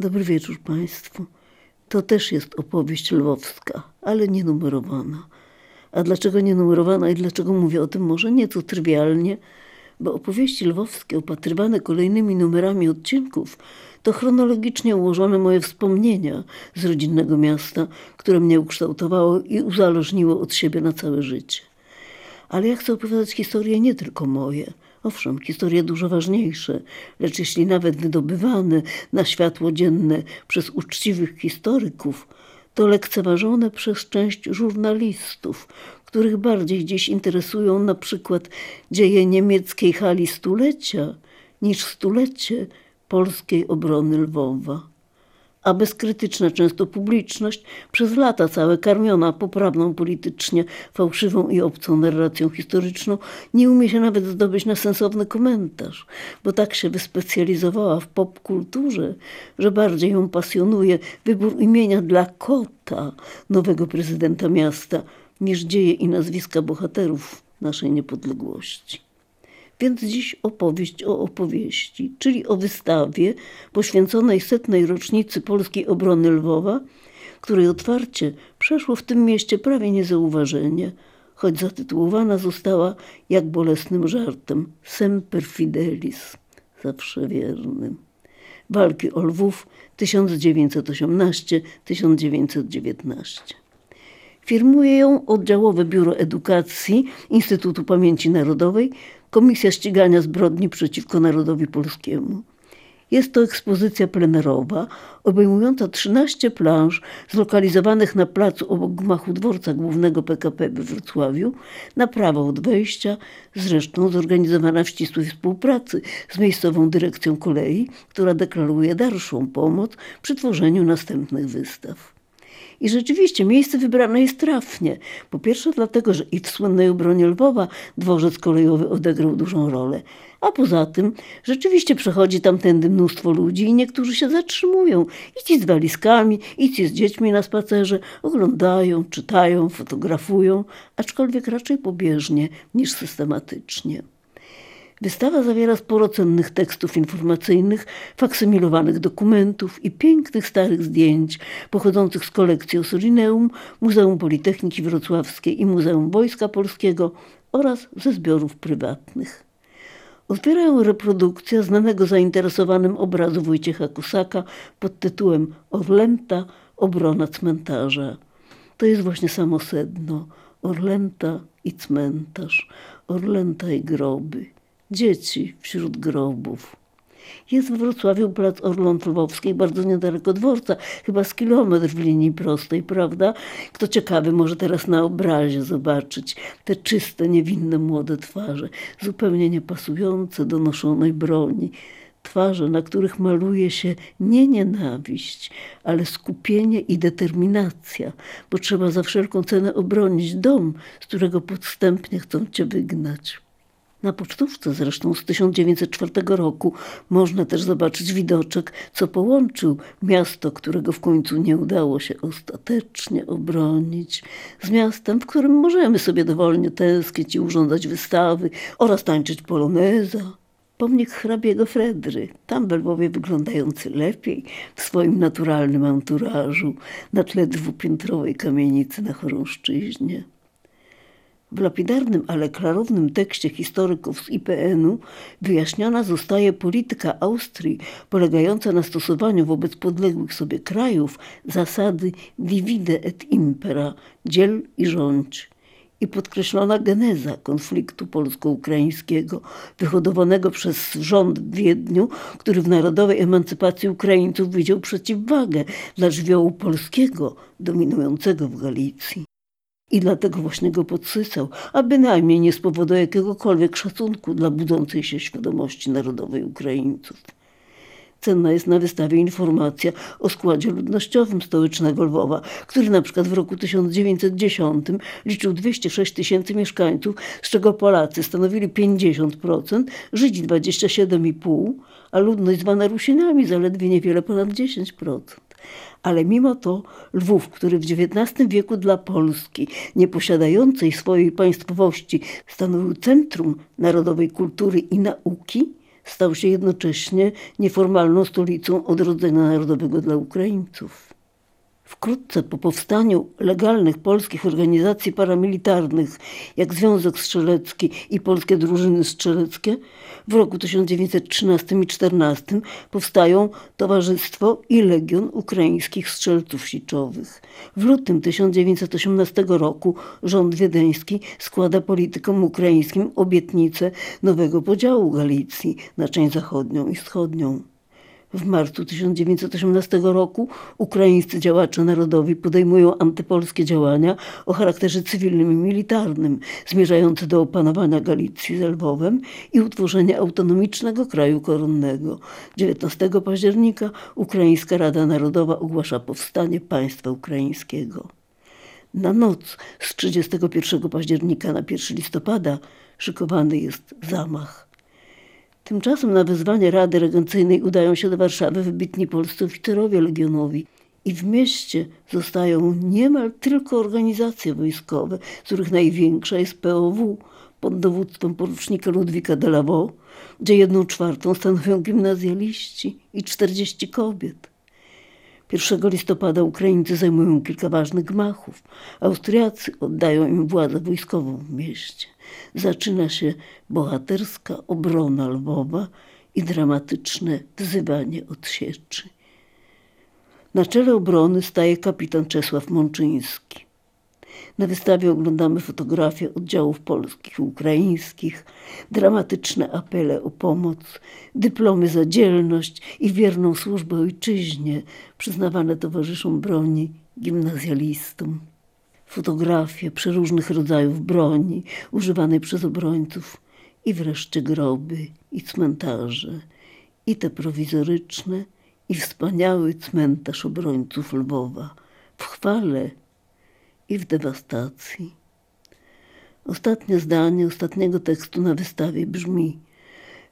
Dobry wieczór Państwu. To też jest opowieść lwowska, ale nie numerowana. A dlaczego nie numerowana i dlaczego mówię o tym może nieco trywialnie? Bo opowieści lwowskie opatrywane kolejnymi numerami odcinków to chronologicznie ułożone moje wspomnienia z rodzinnego miasta, które mnie ukształtowało i uzależniło od siebie na całe życie. Ale ja chcę opowiadać historie nie tylko moje – Owszem, historie dużo ważniejsze, lecz jeśli nawet wydobywane na światło dzienne przez uczciwych historyków, to lekceważone przez część żurnalistów, których bardziej dziś interesują na przykład dzieje niemieckiej hali stulecia niż stulecie polskiej obrony Lwowa a bezkrytyczna często publiczność, przez lata całe karmiona poprawną politycznie, fałszywą i obcą narracją historyczną, nie umie się nawet zdobyć na sensowny komentarz, bo tak się wyspecjalizowała w popkulturze, że bardziej ją pasjonuje wybór imienia dla kota nowego prezydenta miasta, niż dzieje i nazwiska bohaterów naszej niepodległości. Więc dziś opowieść o opowieści, czyli o wystawie poświęconej setnej rocznicy polskiej obrony Lwowa, której otwarcie przeszło w tym mieście prawie niezauważenie, choć zatytułowana została jak bolesnym żartem Semper Fidelis, zawsze wiernym. Walki o Lwów 1918-1919. Firmuje ją oddziałowe Biuro Edukacji Instytutu Pamięci Narodowej Komisja Ścigania Zbrodni przeciwko Narodowi Polskiemu. Jest to ekspozycja plenerowa obejmująca 13 planż zlokalizowanych na placu obok gmachu dworca głównego PKP we Wrocławiu na prawo od wejścia, zresztą zorganizowana w ścisłej współpracy z miejscową dyrekcją kolei, która deklaruje dalszą pomoc przy tworzeniu następnych wystaw. I rzeczywiście miejsce wybrane jest trafnie. Po pierwsze dlatego, że i w słynnej obronie Lwowa dworzec kolejowy odegrał dużą rolę. A poza tym rzeczywiście przechodzi tamtędy mnóstwo ludzi i niektórzy się zatrzymują. I ci z walizkami, i ci z dziećmi na spacerze oglądają, czytają, fotografują, aczkolwiek raczej pobieżnie niż systematycznie. Wystawa zawiera sporo cennych tekstów informacyjnych, faksymilowanych dokumentów i pięknych starych zdjęć pochodzących z kolekcji Ossolineum, Muzeum Politechniki Wrocławskiej i Muzeum Wojska Polskiego oraz ze zbiorów prywatnych. Otwierają reprodukcja znanego zainteresowanym obrazu Wojciecha Kusaka pod tytułem Orlęta – obrona cmentarza. To jest właśnie samo sedno. Orlęta i cmentarz, Orlęta i groby dzieci wśród grobów. Jest w Wrocławiu plac Orląt bardzo niedaleko dworca, chyba z kilometr w linii prostej, prawda? Kto ciekawy może teraz na obrazie zobaczyć te czyste, niewinne młode twarze, zupełnie niepasujące do noszonej broni. Twarze, na których maluje się nie nienawiść, ale skupienie i determinacja, bo trzeba za wszelką cenę obronić dom, z którego podstępnie chcą cię wygnać. Na pocztówce zresztą z 1904 roku można też zobaczyć widoczek, co połączył miasto, którego w końcu nie udało się ostatecznie obronić, z miastem, w którym możemy sobie dowolnie tęsknić i urządzać wystawy oraz tańczyć poloneza. Pomnik hrabiego Fredry, tam w Lwowie wyglądający lepiej w swoim naturalnym anturażu na tle dwupiętrowej kamienicy na Chorąszczyźnie. W lapidarnym, ale klarownym tekście historyków z IPN-u wyjaśniona zostaje polityka Austrii polegająca na stosowaniu wobec podległych sobie krajów zasady divide et impera, dziel i rządź i podkreślona geneza konfliktu polsko-ukraińskiego, wyhodowanego przez rząd w Wiedniu, który w narodowej emancypacji Ukraińców widział przeciwwagę dla żywiołu polskiego dominującego w Galicji. I dlatego właśnie go podsycał, a bynajmniej nie z powodu jakiegokolwiek szacunku dla budzącej się świadomości narodowej Ukraińców. Cenna jest na wystawie informacja o składzie ludnościowym stołecznego Lwowa, który na przykład w roku 1910 liczył 206 tysięcy mieszkańców, z czego Polacy stanowili 50%, Żydzi 27,5%, a ludność zwana Rusinami zaledwie niewiele ponad 10% ale mimo to Lwów, który w XIX wieku dla Polski, nie posiadającej swojej państwowości, stanowił centrum narodowej kultury i nauki, stał się jednocześnie nieformalną stolicą odrodzenia narodowego dla Ukraińców. Wkrótce po powstaniu legalnych polskich organizacji paramilitarnych, jak Związek Strzelecki i Polskie Drużyny Strzeleckie, w roku 1913 i 14 powstają Towarzystwo i Legion Ukraińskich Strzelców Siczowych. W lutym 1918 roku rząd wiedeński składa politykom ukraińskim obietnicę nowego podziału Galicji na część zachodnią i wschodnią. W marcu 1918 roku ukraińscy działacze narodowi podejmują antypolskie działania o charakterze cywilnym i militarnym, zmierzające do opanowania Galicji z Lwowem i utworzenia autonomicznego kraju koronnego. 19 października Ukraińska Rada Narodowa ogłasza powstanie państwa ukraińskiego. Na noc z 31 października na 1 listopada szykowany jest zamach. Tymczasem na wezwanie Rady Regencyjnej udają się do Warszawy wybitni polscy oficerowie legionowi i w mieście zostają niemal tylko organizacje wojskowe, z których największa jest POW pod dowództwem porucznika Ludwika Delavaux, gdzie jedną czwartą stanowią gimnazjaliści i 40 kobiet. 1 listopada Ukraińcy zajmują kilka ważnych gmachów. Austriacy oddają im władzę wojskową w mieście. Zaczyna się bohaterska obrona Lwowa i dramatyczne wzywanie odsieczy. Na czele obrony staje kapitan Czesław Mączyński. Na wystawie oglądamy fotografie oddziałów polskich i ukraińskich, dramatyczne apele o pomoc, dyplomy za dzielność i wierną służbę ojczyźnie przyznawane towarzyszom broni gimnazjalistom. Fotografie przeróżnych rodzajów broni używanej przez obrońców i wreszcie groby i cmentarze, i te prowizoryczne, i wspaniały cmentarz obrońców Lwowa w chwale i w dewastacji. Ostatnie zdanie ostatniego tekstu na wystawie brzmi: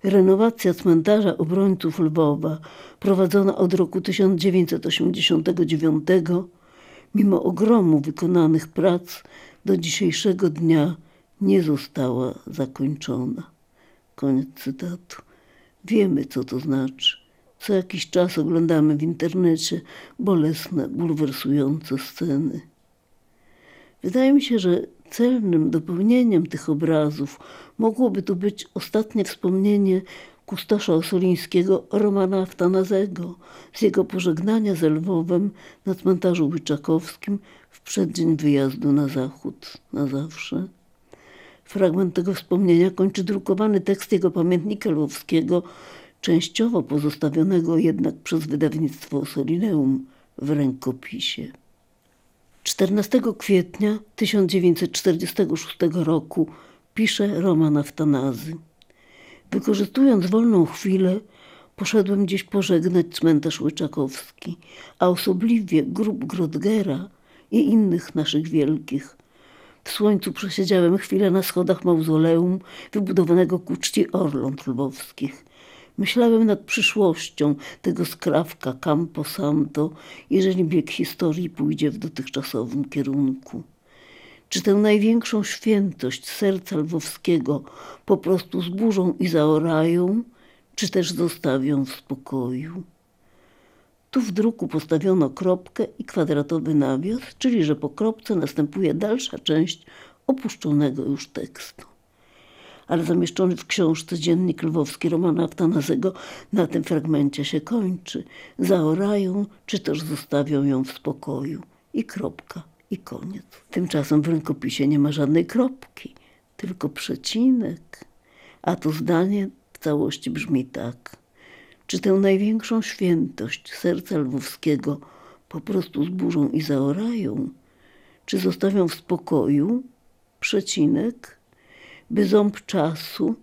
Renowacja cmentarza obrońców Lwowa, prowadzona od roku 1989, mimo ogromu wykonanych prac, do dzisiejszego dnia nie została zakończona. Koniec cytatu. Wiemy, co to znaczy. Co jakiś czas oglądamy w internecie bolesne, bulwersujące sceny. Wydaje mi się, że celnym dopełnieniem tych obrazów mogłoby tu być ostatnie wspomnienie kustosza osolińskiego Romana Aftanazego z jego pożegnania z Lwowem na cmentarzu Łyczakowskim w przeddzień wyjazdu na zachód na zawsze. Fragment tego wspomnienia kończy drukowany tekst jego pamiętnika lwowskiego, częściowo pozostawionego jednak przez wydawnictwo Osolineum w rękopisie. 14 kwietnia 1946 roku pisze Roman Aftanazy. Wykorzystując wolną chwilę, poszedłem gdzieś pożegnać cmentarz Łyczakowski, a osobliwie grób Grodgera i innych naszych wielkich. W słońcu przesiedziałem chwilę na schodach mauzoleum wybudowanego ku czci Orląt Lwowskich. Myślałem nad przyszłością tego skrawka Campo Santo, jeżeli bieg historii pójdzie w dotychczasowym kierunku. Czy tę największą świętość serca lwowskiego po prostu zburzą i zaorają, czy też zostawią w spokoju? Tu w druku postawiono kropkę i kwadratowy nawias, czyli że po kropce następuje dalsza część opuszczonego już tekstu ale zamieszczony w książce Dziennik Lwowski Romana Aftanazego na tym fragmencie się kończy. Zaorają, czy też zostawią ją w spokoju. I kropka, i koniec. Tymczasem w rękopisie nie ma żadnej kropki, tylko przecinek. A to zdanie w całości brzmi tak. Czy tę największą świętość serca lwowskiego po prostu zburzą i zaorają? Czy zostawią w spokoju? Przecinek by ząb czasu,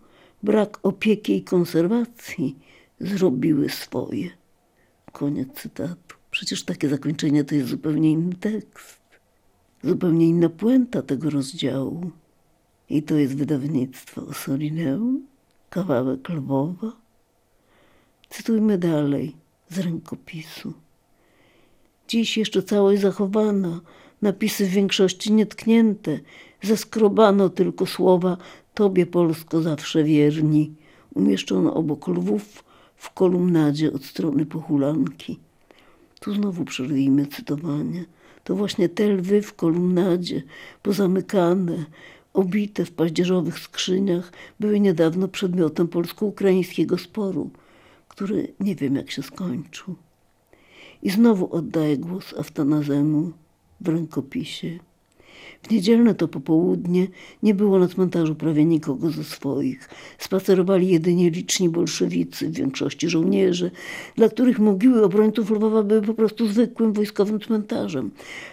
brak opieki i konserwacji zrobiły swoje. Koniec cytatu. Przecież takie zakończenie to jest zupełnie inny tekst, zupełnie inna puenta tego rozdziału. I to jest wydawnictwo Osolineum, kawałek Lwowa. Cytujmy dalej z rękopisu. Dziś jeszcze całość zachowana, napisy w większości nietknięte, zeskrobano tylko słowa Tobie Polsko zawsze wierni, umieszczono obok lwów w kolumnadzie od strony pochulanki. Tu znowu przerwijmy cytowanie. To właśnie te lwy w kolumnadzie, pozamykane, obite w paździerzowych skrzyniach, były niedawno przedmiotem polsko-ukraińskiego sporu, który nie wiem jak się skończył. I znowu oddaję głos Aftanazemu w rękopisie. W niedzielne to popołudnie nie było na cmentarzu prawie nikogo ze swoich. Spacerowali jedynie liczni bolszewicy, w większości żołnierze, dla których mogiły obrońców Lwowa były po prostu zwykłym wojskowym cmentarzem.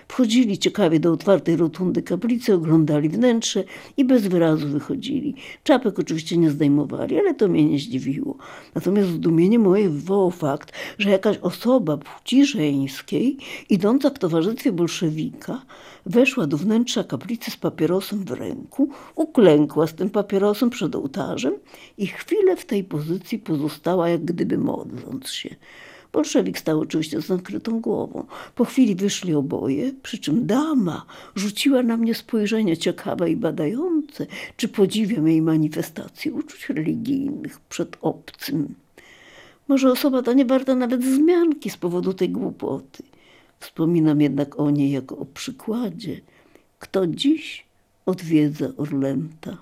Wchodzili ciekawie do otwartej rotundy kaplicy, oglądali wnętrze i bez wyrazu wychodzili. Czapek oczywiście nie zdejmowali, ale to mnie nie zdziwiło. Natomiast zdumienie moje wywołał fakt, że jakaś osoba płci żeńskiej, idąca w towarzystwie bolszewika, weszła do wnętrza kaplicy z papierosem w ręku, uklękła z tym papierosem przed ołtarzem i chwilę w tej pozycji pozostała, jak gdyby modląc się. Bolszewik stał oczywiście z nakrytą głową. Po chwili wyszli oboje, przy czym dama rzuciła na mnie spojrzenie ciekawe i badające, czy podziwiam jej manifestację uczuć religijnych przed obcym. Może osoba ta nie warta nawet wzmianki z powodu tej głupoty. Wspominam jednak o niej jako o przykładzie. Kto dziś odwiedza Orlęta?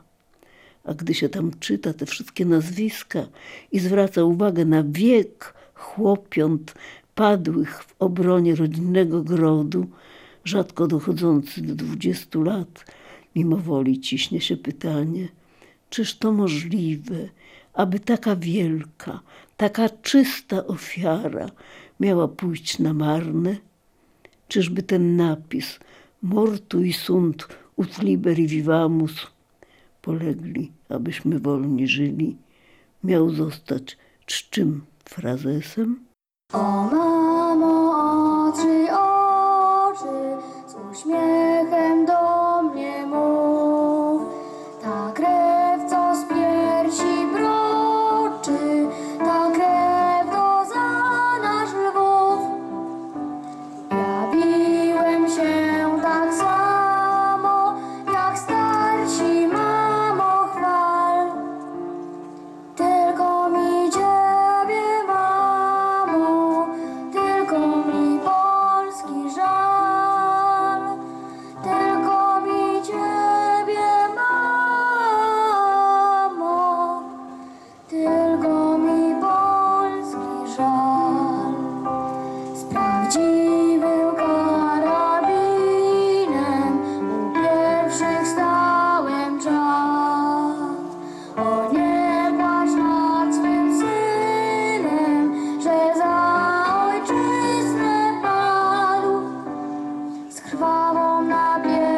A gdy się tam czyta te wszystkie nazwiska i zwraca uwagę na wiek chłopiąt padłych w obronie rodzinnego grodu, rzadko dochodzący do dwudziestu lat, mimo woli ciśnie się pytanie, czyż to możliwe, aby taka wielka, taka czysta ofiara miała pójść na marne? Czyżby ten napis mortui sunt ut liberi vivamus polegli, abyśmy wolni żyli, miał zostać czczym frazesem? O una piedra.